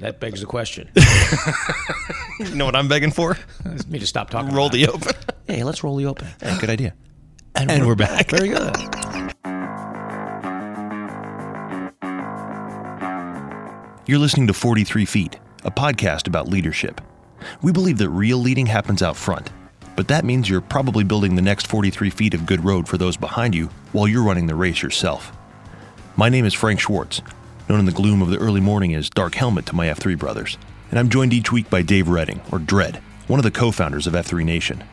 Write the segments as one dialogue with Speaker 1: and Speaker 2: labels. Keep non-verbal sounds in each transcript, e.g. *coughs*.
Speaker 1: That begs the question. *laughs*
Speaker 2: You know what I'm begging for?
Speaker 1: It's me to stop talking.
Speaker 2: Roll the
Speaker 1: it.
Speaker 2: open. *laughs*
Speaker 1: Hey, let's roll the open.
Speaker 2: Hey, good idea. And we're back.
Speaker 1: Very good.
Speaker 2: You're listening to 43 Feet, a podcast about leadership. We believe that real leading happens out front, but that means you're probably building the next 43 feet of good road for those behind you while you're running the race yourself. My name is Frank Schwartz, known in the gloom of the early morning as Dark Helmet to my F3 brothers, and I'm joined each week by Dave Redding, or Dread, one of the co founders of F3 Nation.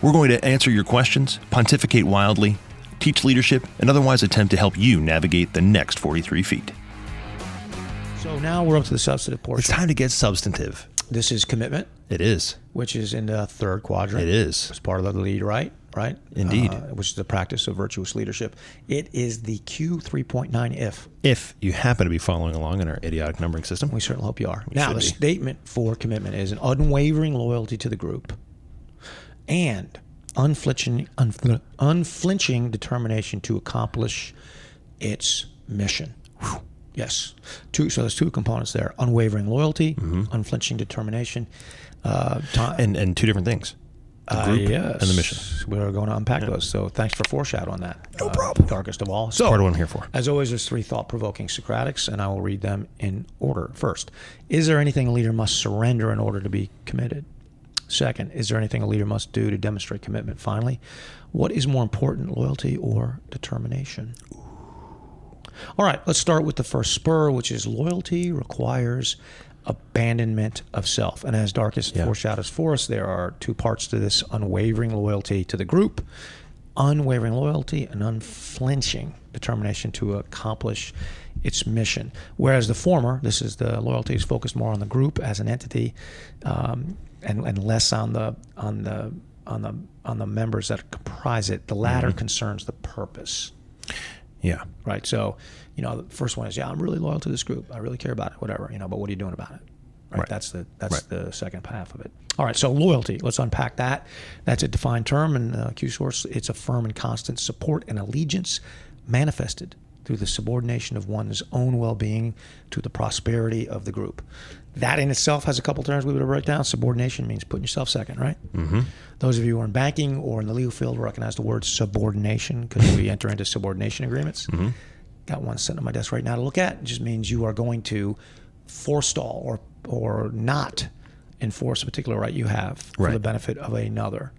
Speaker 2: We're going to answer your questions, pontificate wildly, teach leadership, and otherwise attempt to help you navigate the next 43 feet.
Speaker 1: So now we're up to the substantive portion.
Speaker 2: It's time to get substantive.
Speaker 1: This is commitment,
Speaker 2: It is.
Speaker 1: which is in the third quadrant.
Speaker 2: It is.
Speaker 1: It's part of the lead, right? Right.
Speaker 2: Indeed.
Speaker 1: Uh, which is the practice of virtuous leadership. It is the Q three point nine if.
Speaker 2: If you happen to be following along in our idiotic numbering system,
Speaker 1: We certainly hope you are. now, the
Speaker 2: be.
Speaker 1: statement for commitment is an unwavering loyalty to the group and unflinching, unfl- unflinching determination to accomplish its mission. Whew. Yes. Two, so there's two components there unwavering loyalty, unflinching determination. Uh,
Speaker 2: and and two different things: the
Speaker 1: uh, yes.
Speaker 2: and the mission.
Speaker 1: We're going to unpack those. So thanks for foreshadowing that. No problem. Darkest of all. So,
Speaker 2: Part of what I'm here for.
Speaker 1: as always, there's three thought provoking Socratics, and I will read them in order. First, is there anything a leader must surrender in order to be committed? Second, is there anything a leader must do to demonstrate commitment? Finally, what is more important, loyalty or determination? All right, let's start with the first spur, which is loyalty requires abandonment of self. And as Darkest
Speaker 2: Yeah.
Speaker 1: foreshadows for us, there are two parts to this unwavering loyalty to the group, unwavering loyalty, and unflinching determination to accomplish its mission. Whereas the former, this is the loyalty is focused more on the group as an entity, um, and, and less on the on the on the on the members that comprise it. The latter concerns the purpose
Speaker 2: Yeah.
Speaker 1: right? So, you know, the first one is, yeah, I'm really loyal to this group. I really care about it, whatever, you know, but what are you doing about it? Right.
Speaker 2: Right.
Speaker 1: That's the that's
Speaker 2: Right.
Speaker 1: the second half of it. All right. So loyalty. Let's unpack that. That's a defined term in uh, Q source. It's a firm and constant support and allegiance manifested through the subordination of one's own well-being to the prosperity of the group. That in itself has a couple terms we would write down. Subordination means putting yourself second, right? Mm-hmm. Those of you who are in banking or in the legal field recognize the word subordination because we *laughs* enter into subordination agreements. Got one sitting on my desk right now to look at. It just means you are going to forestall or or not enforce a particular right you have for the benefit of another.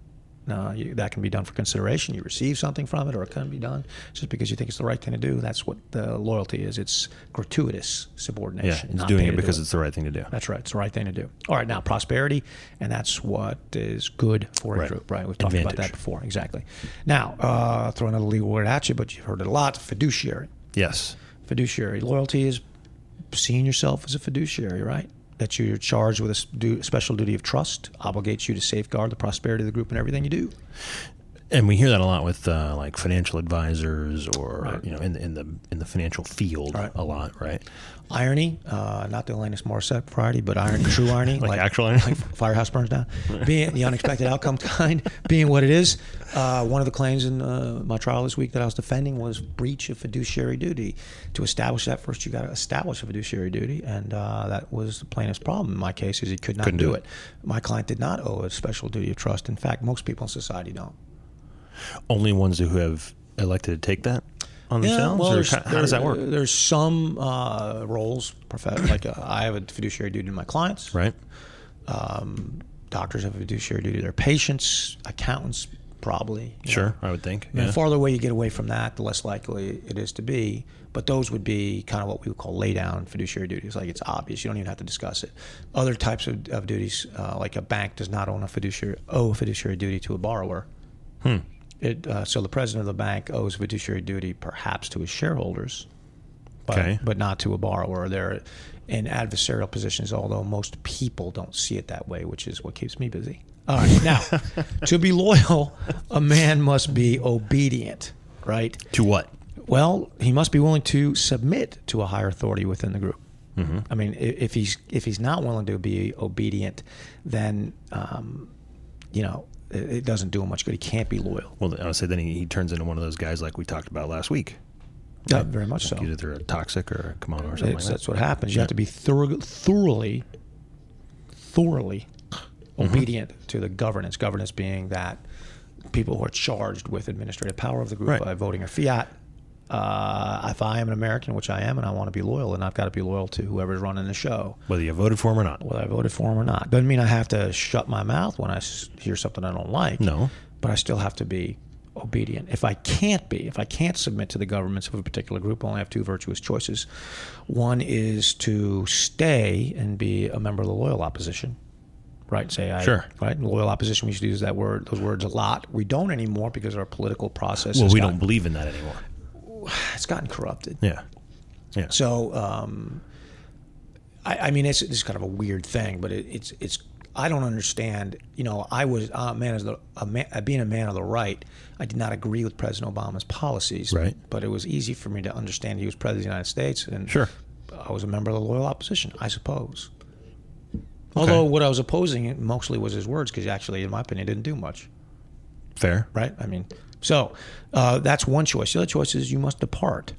Speaker 1: Now, you, that can be done for consideration. You receive something from it, or it can be done just because you think it's the right thing to do. That's what the loyalty is. It's gratuitous subordination.
Speaker 2: Yeah.
Speaker 1: It's
Speaker 2: doing it
Speaker 1: to do
Speaker 2: because it's the right thing to do.
Speaker 1: that's right. It's the right thing to do. All right, now prosperity, and that's what is good for a
Speaker 2: Right.
Speaker 1: group, right? We've talked about that before. Exactly. Now, uh, throw another legal word at you, but you've heard it a lot. Fiduciary.
Speaker 2: Yes.
Speaker 1: Fiduciary loyalty is seeing yourself as a fiduciary, right? That you're charged with a special duty of trust, obligates you to safeguard the prosperity of the group and everything you do.
Speaker 2: And we hear that a lot with uh, like financial advisors or
Speaker 1: Right.
Speaker 2: you know in the in the in the financial field
Speaker 1: Right.
Speaker 2: a lot, right?
Speaker 1: Irony, uh, not the Alanis Morissette variety, but irony, *laughs* true irony,
Speaker 2: Like actual irony? *laughs*
Speaker 1: like Firehouse burns down. Being the unexpected outcome *laughs* kind, being what it is. Uh, one of the claims in uh, my trial this week that I was defending was breach of fiduciary duty. To establish that, first you got to establish a fiduciary duty, and uh, that was the plaintiff's problem. In my case, is he could not
Speaker 2: Couldn't
Speaker 1: do
Speaker 2: do
Speaker 1: it. My client did not owe a special duty of trust. In fact, most people in society don't.
Speaker 2: Only ones who have elected to take that on themselves, or
Speaker 1: there's-
Speaker 2: how, how does that work?
Speaker 1: There's some uh, roles, *clears throat* like uh, I have a fiduciary duty to my clients.
Speaker 2: Right.
Speaker 1: Um, doctors have a fiduciary duty to their patients. Accountants probably.
Speaker 2: Sure,
Speaker 1: know.
Speaker 2: I would think. Yeah.
Speaker 1: The farther away you get away from that, the less likely it is to be. But those would be kind of what we would call lay down fiduciary duties. Like it's obvious. You don't even have to discuss it. Other types of, of duties, uh, like a bank does not own a fiduciary owe a fiduciary duty to a borrower.
Speaker 2: Hmm.
Speaker 1: It, uh, so the president of the bank owes fiduciary duty perhaps to his shareholders, but,
Speaker 2: Okay.
Speaker 1: but not to a borrower. They're in adversarial positions, although most people don't see it that way, which is what keeps me busy. All right, now, *laughs* to be loyal, a man must be obedient, right?
Speaker 2: To what?
Speaker 1: Well, he must be willing to submit to a higher authority within the group. I mean, if he's if he's not willing to be obedient, then um, you know it, doesn't do him much good. He can't be loyal.
Speaker 2: Well, I would say then he, he turns into one of those guys like we talked about last week,
Speaker 1: Yeah, very much so.
Speaker 2: Either they're toxic or a kimono or something like
Speaker 1: that's what happens. You have to be thorough, thoroughly, thoroughly
Speaker 2: Mm-hmm.
Speaker 1: obedient to the governance. Governance being that people who are charged with administrative power of the group
Speaker 2: Right.
Speaker 1: by voting or fiat. Uh, if I am an American, which I am, and I want to be loyal, and I've got to be loyal to whoever's running the show,
Speaker 2: Whether you voted for him or not.
Speaker 1: whether I voted for him or not. Doesn't mean I have to shut my mouth when I hear something I don't like.
Speaker 2: No.
Speaker 1: but I still have to be obedient. If I can't be, if I can't submit to the governments of a particular group, I only have two virtuous choices. One is to stay and be a member of the loyal opposition. Right, say I
Speaker 2: Sure.
Speaker 1: right loyal opposition. We used to use that word, those words a lot. We don't anymore because our political process.
Speaker 2: Well, we
Speaker 1: gotten,
Speaker 2: don't believe in that anymore. *sighs*
Speaker 1: It's gotten corrupted.
Speaker 2: Yeah. Yeah.
Speaker 1: So, um, I, I mean, it's, it's kind of a weird thing, but it, it's it's. I don't understand. You know, I was a man as the a man, uh, being a man of the right. I did not agree with President Obama's policies.
Speaker 2: Right.
Speaker 1: But it was easy for me to understand he was president of the United States, and
Speaker 2: Sure.
Speaker 1: I was a member of the loyal opposition, I suppose. Although what I was opposing mostly was his words, because he actually, in my opinion, didn't do much.
Speaker 2: Fair.
Speaker 1: Right. I mean, so uh, that's one choice. The other choice is you must depart.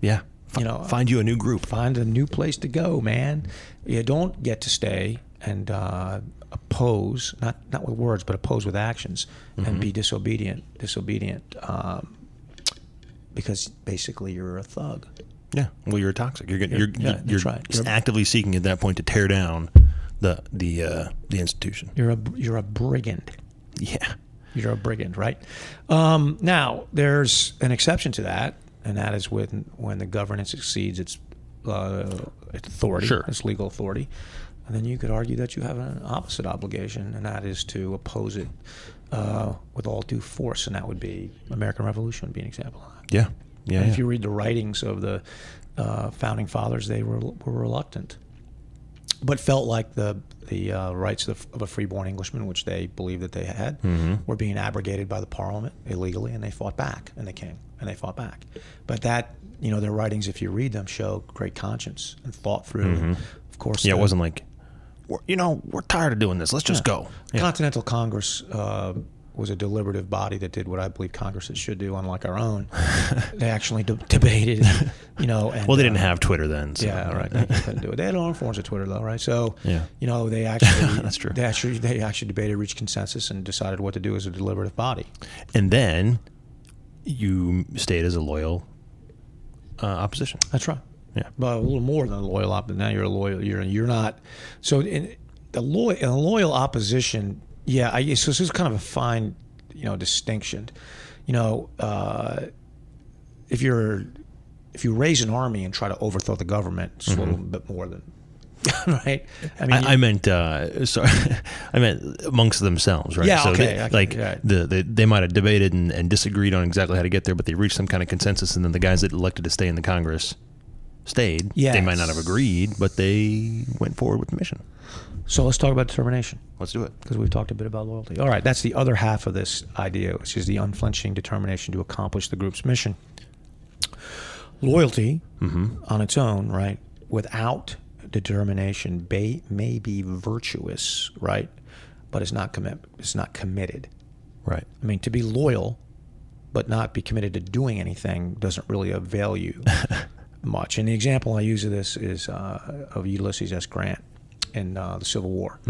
Speaker 2: Yeah. F-
Speaker 1: You know,
Speaker 2: find you a new group.
Speaker 1: find a new place to go, man. You don't get to stay and uh, oppose, not not with words, but oppose with actions, and be disobedient, disobedient, um, because basically you're a thug.
Speaker 2: Yeah. Well, you're toxic. You're you're you're,
Speaker 1: yeah,
Speaker 2: you're
Speaker 1: right. You're-
Speaker 2: actively seeking at that point to tear down the the uh, the institution.
Speaker 1: You're a you're a brigand.
Speaker 2: Yeah.
Speaker 1: You're a brigand, right? Um, now, there's an exception to that, and that is when when the governance exceeds its uh, its authority,
Speaker 2: Sure.
Speaker 1: its legal authority, and then you could argue that you have an opposite obligation, and that is to oppose it uh, with all due force, and that would be American Revolution would be an example of that.
Speaker 2: Yeah. Yeah. Yeah.
Speaker 1: if you read the writings of the uh, founding fathers, they were were reluctant, but felt like the the uh, rights of, of a freeborn Englishman, which they believed that they had,
Speaker 2: Mm-hmm.
Speaker 1: were being abrogated by the Parliament illegally, and they fought back, and the King, and they fought back. But that, you know, their writings, if you read them, show great conscience and thought through. Of course,
Speaker 2: Mm-hmm. yeah. It wasn't like, we're, you know, we're tired of doing this. Let's just go. Yeah.
Speaker 1: Continental Congress uh, was a deliberative body that did what I believe Congresses should do, unlike our own. *laughs* they actually de- debated, you know. And,
Speaker 2: Well, they didn't
Speaker 1: uh,
Speaker 2: have Twitter then. So.
Speaker 1: Yeah, right. They couldn't do it. They had own forms of Twitter, though, right? So,
Speaker 2: Yeah.
Speaker 1: you know, they *laughs* actually
Speaker 2: That's true.
Speaker 1: They actually they actually debated, reached consensus, and decided what to do as a deliberative body.
Speaker 2: And then you stayed as a loyal uh, opposition.
Speaker 1: That's right.
Speaker 2: Yeah.
Speaker 1: But a little more than a loyal opposition. Now you're a loyal. You're you're not. So in the loyal, in a loyal opposition, yeah. I so this is kind of a fine, you know, distinction. You know, uh, if you're if you raise an army and try to overthrow the government, it's a little bit more than *laughs* right. I mean,
Speaker 2: Mm-hmm. I, I meant, uh, sorry, *laughs* I meant amongst themselves, right?
Speaker 1: Yeah,
Speaker 2: So
Speaker 1: okay,
Speaker 2: they,
Speaker 1: okay,
Speaker 2: like
Speaker 1: right.
Speaker 2: the, the they might have debated and, and disagreed on exactly how to get there, but they reached some kind of consensus, and then the guys that elected to stay in the Congress stayed. Yeah, They might not have agreed, but they went forward with the mission.
Speaker 1: So let's talk about determination.
Speaker 2: Let's do it.
Speaker 1: because we've talked a bit about loyalty. All right, that's the other half of this idea, which is the unflinching determination to accomplish the group's mission. Loyalty on its own, right, without determination, may, may be virtuous, right, but it's not commit, it's not committed.
Speaker 2: Right.
Speaker 1: I mean, to be loyal but not be committed to doing anything doesn't really avail you *laughs* much. And the example I use of this is uh, of Ulysses S. Grant in uh, the Civil War.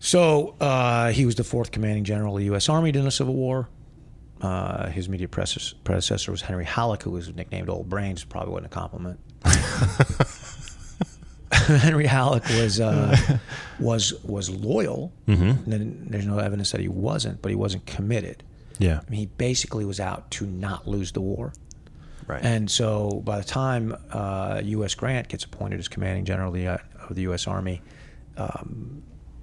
Speaker 1: So uh, he was the fourth commanding general of the U.S. Army during the Civil War. Uh, his immediate predecessor, predecessor was Henry Halleck, who was nicknamed Old Brains. Probably wasn't a compliment. *laughs* Henry Halleck was uh, *laughs* was was loyal. Mm-hmm. And there's no evidence that he wasn't, but he wasn't committed.
Speaker 2: Yeah.
Speaker 1: I mean, he basically was out to not lose the war.
Speaker 2: Right.
Speaker 1: And so by the time uh, U.S. Grant gets appointed as commanding general of the, of the U.S. Army, um,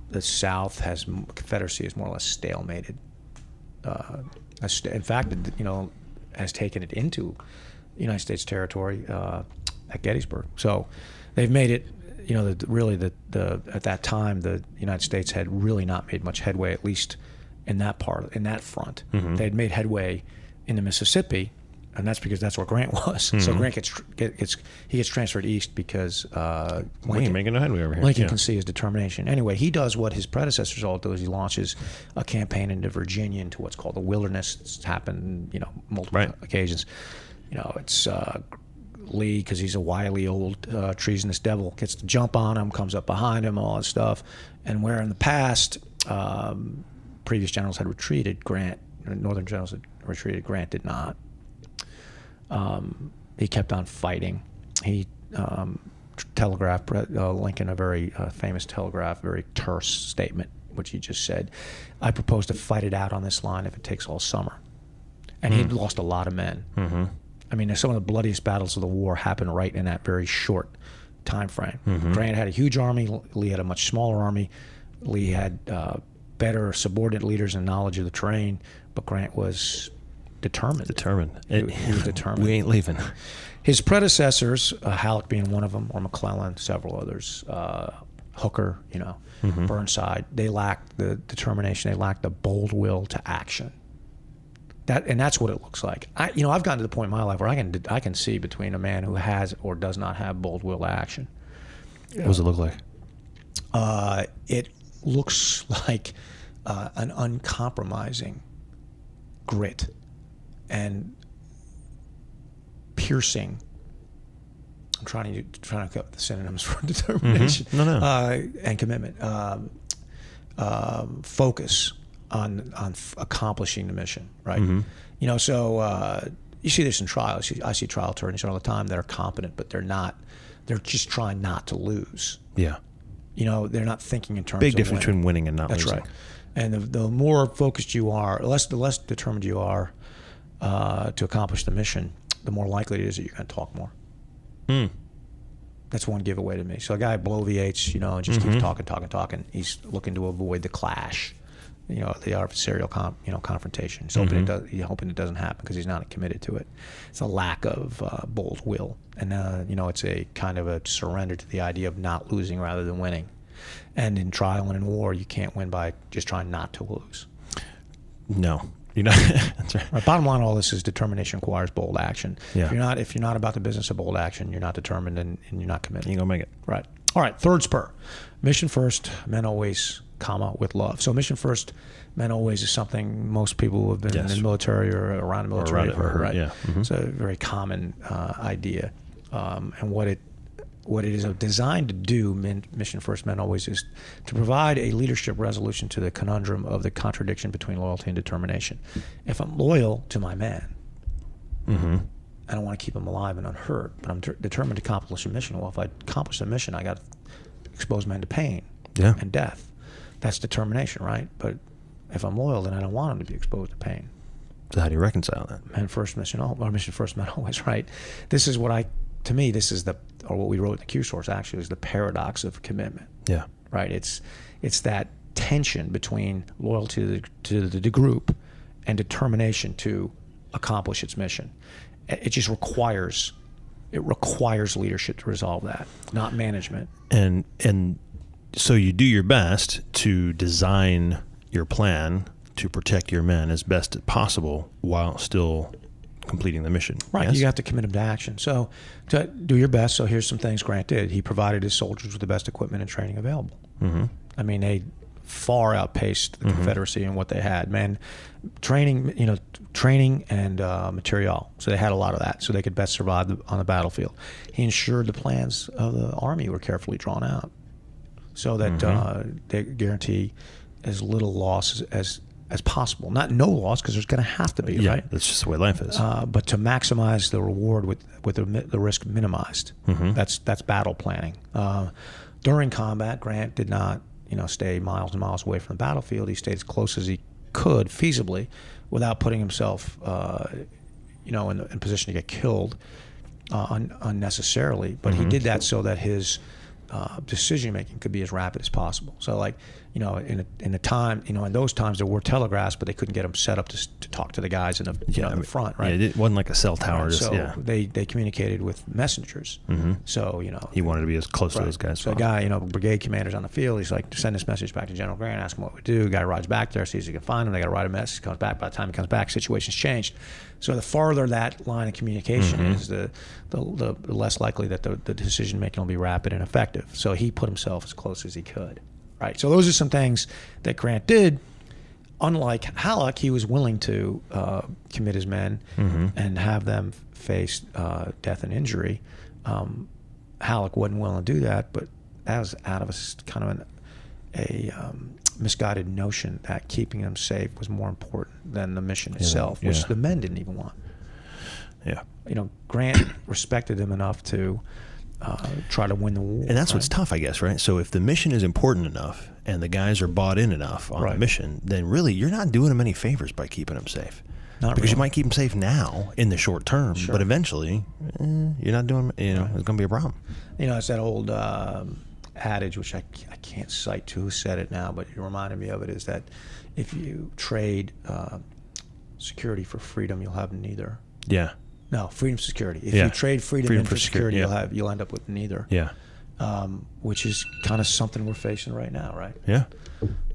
Speaker 1: the South has Confederacy is more or less stalemated. Uh, in fact, it, you know, has taken it into United States territory uh, at Gettysburg. So they've made it. You know, the, really the the at that time the United States had really not made much headway, at least in that part in that front. They had made headway in the Mississippi, and that's because that's where Grant *laughs* was. So Grant gets get- gets he gets transferred east because uh, Lincoln,
Speaker 2: making no headway over here.
Speaker 1: Lincoln
Speaker 2: Yeah.
Speaker 1: can see his determination. Anyway, he does what his predecessors all do: is he launches a campaign into Virginia into what's called the wilderness. It's happened, you know, multiple
Speaker 2: Right.
Speaker 1: occasions. you know, it's uh, Lee because he's a wily old uh, treasonous devil gets to jump on him, comes up behind him, all that stuff. And where in the past um, previous generals had retreated, Grant, Northern generals had retreated, Grant did not. Um, he kept on fighting. He um, telegraphed uh, Lincoln a very uh, famous telegraph, very terse statement, which he just said, "I propose to fight it out on this line if it takes all summer." And mm. he'd lost a lot of men.
Speaker 2: Mm-hmm.
Speaker 1: I mean, some of the bloodiest battles of the war happened right in that very short time frame.
Speaker 2: Mm-hmm.
Speaker 1: Grant had a huge army. Lee had a much smaller army. Lee had uh, better subordinate leaders and knowledge of the terrain, but Grant was determined.
Speaker 2: Determined.
Speaker 1: He, he was determined.
Speaker 2: we ain't leaving.
Speaker 1: His predecessors, uh, Halleck being one of them, or McClellan, several others, uh, Hooker, you know,
Speaker 2: mm-hmm.
Speaker 1: Burnside, they lacked the determination. They lacked the bold will to action. That and that's what it looks like. I, you know, I've gotten to the point in my life where I can I can see between a man who has or does not have bold will to action.
Speaker 2: What does it look like?
Speaker 1: Uh, it looks *laughs* like uh, an uncompromising grit and piercing. I'm trying to trying to cut the synonyms *laughs* for determination.
Speaker 2: Mm-hmm. No, no.
Speaker 1: Uh, and commitment, um, um, focus on on f- accomplishing the mission. Right.
Speaker 2: Mm-hmm.
Speaker 1: You know, so uh, you see this in trials. I see trial attorneys all the time that are competent, but they're not. They're just trying not to lose.
Speaker 2: Yeah.
Speaker 1: You know, they're not thinking in terms.
Speaker 2: Big
Speaker 1: of
Speaker 2: difference
Speaker 1: winning.
Speaker 2: between winning and not
Speaker 1: That's
Speaker 2: losing.
Speaker 1: right. And the, the more focused you are, less the less determined you are uh, to accomplish the mission, the more likely it is that you're going to talk more.
Speaker 2: Mm.
Speaker 1: That's one giveaway to me. So a guy bloviates, you know, and just
Speaker 2: Mm-hmm.
Speaker 1: keeps talking, talking, talking. He's looking to avoid the clash, you know, the adversarial, com- you know, confrontation. He's hoping
Speaker 2: Mm-hmm.
Speaker 1: it does. He's hoping it doesn't happen because he's not committed to it. It's a lack of uh, bold will, and uh, you know, it's a kind of a surrender to the idea of not losing rather than winning. And in trial and in war, you can't win by just trying not to lose.
Speaker 2: No. You're not. *laughs* that's right.
Speaker 1: Right, bottom line, all this is determination requires bold action.
Speaker 2: Yeah.
Speaker 1: If you're not, if you're not about the business of bold action, you're not determined and, and you're not committed.
Speaker 2: You ain't gonna make it.
Speaker 1: Right. All right. Third spur, mission first, men always, comma with love. So mission first, men always is something most people who have been
Speaker 2: Yes.
Speaker 1: in the military or around the military
Speaker 2: around
Speaker 1: have heard. Right.
Speaker 2: yeah. Mhm.
Speaker 1: It's a very common uh, idea, um, and what it what it is designed to do, mission first, men always, is to provide a leadership resolution to the conundrum of the contradiction between loyalty and determination. If I'm loyal to my man,
Speaker 2: Mm-hmm.
Speaker 1: I don't want to keep him alive and unhurt, but I'm ter- determined to accomplish a mission. Well, if I accomplish the mission, I got to expose men to pain
Speaker 2: Yeah.
Speaker 1: and death. That's determination, right? But if I'm loyal, then I don't want him to be exposed to pain.
Speaker 2: So how do you reconcile that?
Speaker 1: Men first, mission al- or mission first, men always, *laughs* right? This is what I, to me, this is the, or what we wrote in the Q source actually is the paradox of commitment,
Speaker 2: Yeah.
Speaker 1: right? It's, it's that tension between loyalty to the, to the, the group and determination to accomplish its mission. It just requires, it requires leadership to resolve that, not management.
Speaker 2: and and so you do your best to design your plan to protect your men as best as possible while still completing the mission.
Speaker 1: Right.
Speaker 2: Yes?
Speaker 1: You have to commit them to action. So to do your best. So here's some things Grant did. He provided his soldiers with the best equipment and training available.
Speaker 2: Mm-hmm.
Speaker 1: I mean, they far outpaced the Confederacy and what they had. Man, training, you know, training and uh, material. So they had a lot of that, so they could best survive the, on the battlefield. He ensured the plans of the army were carefully drawn out, so that uh, they guarantee as little loss as as, as possible. Not no loss, because there's going to have to be,
Speaker 2: Yeah,
Speaker 1: right?
Speaker 2: that's just the way life is.
Speaker 1: uh, but to maximize the reward with with the, the risk minimized. That's that's battle planning. Uh, during combat, Grant did not you know stay miles and miles away from the battlefield. He stayed as close as he could feasibly, without putting himself uh, you know in, in position to get killed uh, un- unnecessarily. But he did that so that his uh, decision making could be as rapid as possible. So, like, you know, in a, in a time, you know, in those times there were telegraphs, but they couldn't get them set up to, to talk to the guys in the, you know, in the front, right?
Speaker 2: Yeah, it wasn't like a cell tower.
Speaker 1: Right,
Speaker 2: Just,
Speaker 1: so
Speaker 2: yeah.
Speaker 1: they they communicated with messengers. So you know,
Speaker 2: He wanted to be as close to those guys. as
Speaker 1: So a guy, you know, brigade commander's on the field. He's like, send this message back to General Grant, ask him what we do. Guy rides back there, sees if he can find him. They got to write a message. Comes back. By the time he comes back, situation's changed. So the farther that line of communication
Speaker 2: Mm-hmm.
Speaker 1: is, the, the the less likely that the, the decision making will be rapid and effective. So he put himself as close as he could. Right. So those are some things that Grant did. unlike Halleck, he was willing to uh, commit his men
Speaker 2: Mm-hmm.
Speaker 1: and have them face uh, death and injury. Um, Halleck wasn't willing to do that, but that was out of a kind of an, a um, misguided notion that keeping them safe was more important than the mission itself, which
Speaker 2: yeah.
Speaker 1: the men didn't even want.
Speaker 2: Yeah.
Speaker 1: You know, Grant *coughs* respected them enough to uh, try to win the war.
Speaker 2: And that's what's tough, I guess, right? So if the mission is important enough and the guys are bought in enough on the mission, then really you're not doing them any favors by keeping them safe.
Speaker 1: Not
Speaker 2: because you might keep them safe now in the short term,
Speaker 1: Sure.
Speaker 2: but eventually eh, you're not doing. You know, it's going to be a problem.
Speaker 1: You know, it's that old um, adage, which I, I can't cite to who said it now, but it reminded me of it, is that if you trade uh, security for freedom, you'll have neither.
Speaker 2: Yeah.
Speaker 1: No, freedom security. If
Speaker 2: Yeah.
Speaker 1: you trade freedom,
Speaker 2: Freedom for security,
Speaker 1: security, you'll have you'll end up with neither.
Speaker 2: Yeah.
Speaker 1: Um, which is kind of something we're facing right now, right?
Speaker 2: Yeah.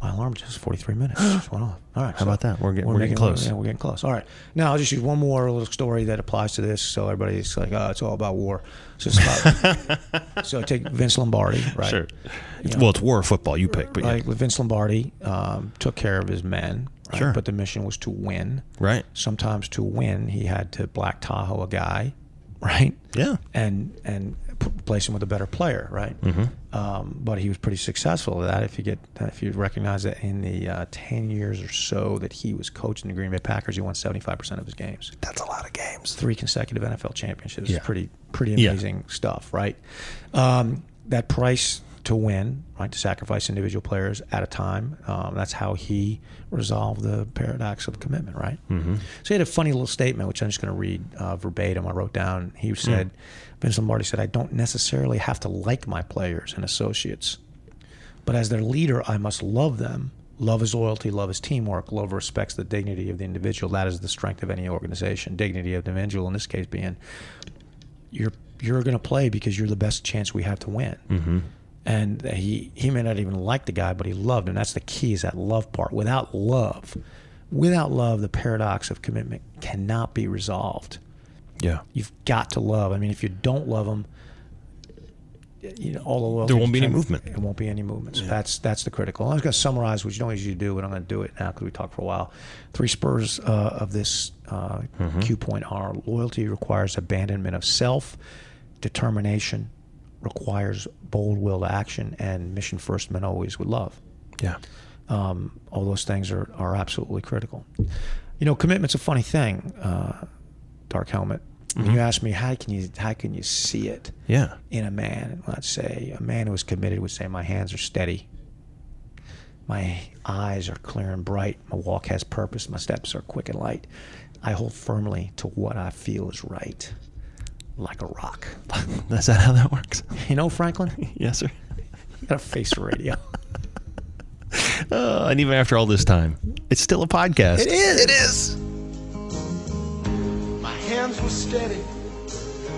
Speaker 1: My alarm just 43 minutes just went off. All right.
Speaker 2: How about that? We're getting- we're getting close.
Speaker 1: Yeah, we're getting close. All right. Now I'll just use one more little story that applies to this, so everybody's like, "Oh, it's all about war." So about. *laughs* so take Vince Lombardi, right?
Speaker 2: Sure. Well, it's war or football. You pick, but yeah.
Speaker 1: like Vince Lombardi um, took care of his men, right?
Speaker 2: Sure.
Speaker 1: but the mission was to win.
Speaker 2: right.
Speaker 1: Sometimes to win, he had to black Tahoe a guy, *laughs* right?
Speaker 2: Yeah.
Speaker 1: and and p- replace him with a better player, right?
Speaker 2: Mm-hmm.
Speaker 1: Um, but he was pretty successful at that. If you get if you recognize that in the uh, ten years or so that he was coaching the Green Bay Packers, he won seventy five percent of his games.
Speaker 2: That's a lot of games.
Speaker 1: Three consecutive NFL championships.
Speaker 2: Yeah.
Speaker 1: Pretty pretty
Speaker 2: Yeah.
Speaker 1: amazing stuff, right? Um, that price to win, right? To sacrifice individual players at a time. Um, that's how he resolved the paradox of commitment, right? Mm-hmm. So he had a funny little statement, which I'm just going to read uh, verbatim. I wrote down. He said, Vince Lombardi said, "I don't necessarily have to like my players and associates, but as their leader, I must love them." Love is loyalty, love is teamwork, love respects the dignity of the individual. That is the strength of any organization. Dignity of the individual, in this case, being you're you're going to play because you're the best chance we have to win. Mm-hmm. And he he may not even like the guy, but he loved him. That's the key is that love part. Without love, without love, the paradox of commitment cannot be resolved.
Speaker 2: Yeah.
Speaker 1: You've got to love. I mean, if you don't love them, you know, all the loyalty
Speaker 2: There won't be any movement.
Speaker 1: It won't be any movement. So that's that's the critical. I'm just going to summarize, which you don't usually do, but I'm going to do it now because we talked for a while. Three spurs uh, of this uh,
Speaker 2: Mm-hmm.
Speaker 1: Q point are: loyalty requires abandonment of self, determination requires bold will to action, and mission first men always would love.
Speaker 2: Yeah.
Speaker 1: Um, all those things are, are absolutely critical. You know, commitment's a funny thing. Uh, Dark helmet.
Speaker 2: Mm-hmm.
Speaker 1: you ask me how can you how can you see it
Speaker 2: Yeah.
Speaker 1: in a man? Let's say a man who is committed would say, "My hands are steady, my eyes are clear and bright, my walk has purpose, my steps are quick and light. I hold firmly to what I feel is right, like a rock." *laughs*
Speaker 2: Is that how that works?
Speaker 1: You know, Franklin, *laughs*
Speaker 2: yes, sir.
Speaker 1: you got a face for radio.
Speaker 2: Uh, *laughs* and even after all this time, it's still a podcast.
Speaker 1: It is.
Speaker 2: It is.
Speaker 3: My hands were steady,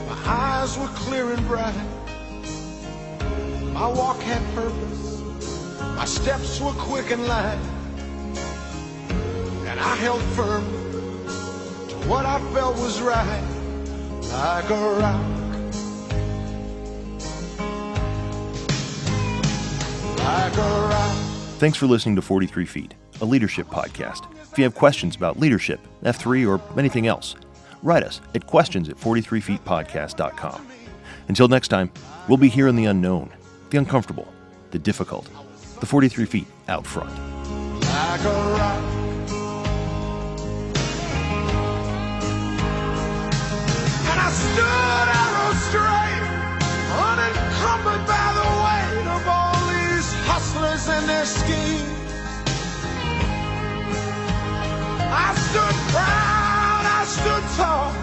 Speaker 3: my eyes were clear and bright. My walk had purpose, my steps were quick and light. And I held firm to what I felt was right, like a rock. Like a rock.
Speaker 2: Thanks for listening to 43 Feet, a leadership podcast. If you have questions about leadership, F3, or anything else, write us at questions at 43feetpodcast.com. Until next time, we'll be here in the unknown, the uncomfortable, the difficult, the 43 feet out front.
Speaker 3: like stood out on straight, unencumbered by the weight of all these hustlers and their schemes. I stood proud, I stood tall.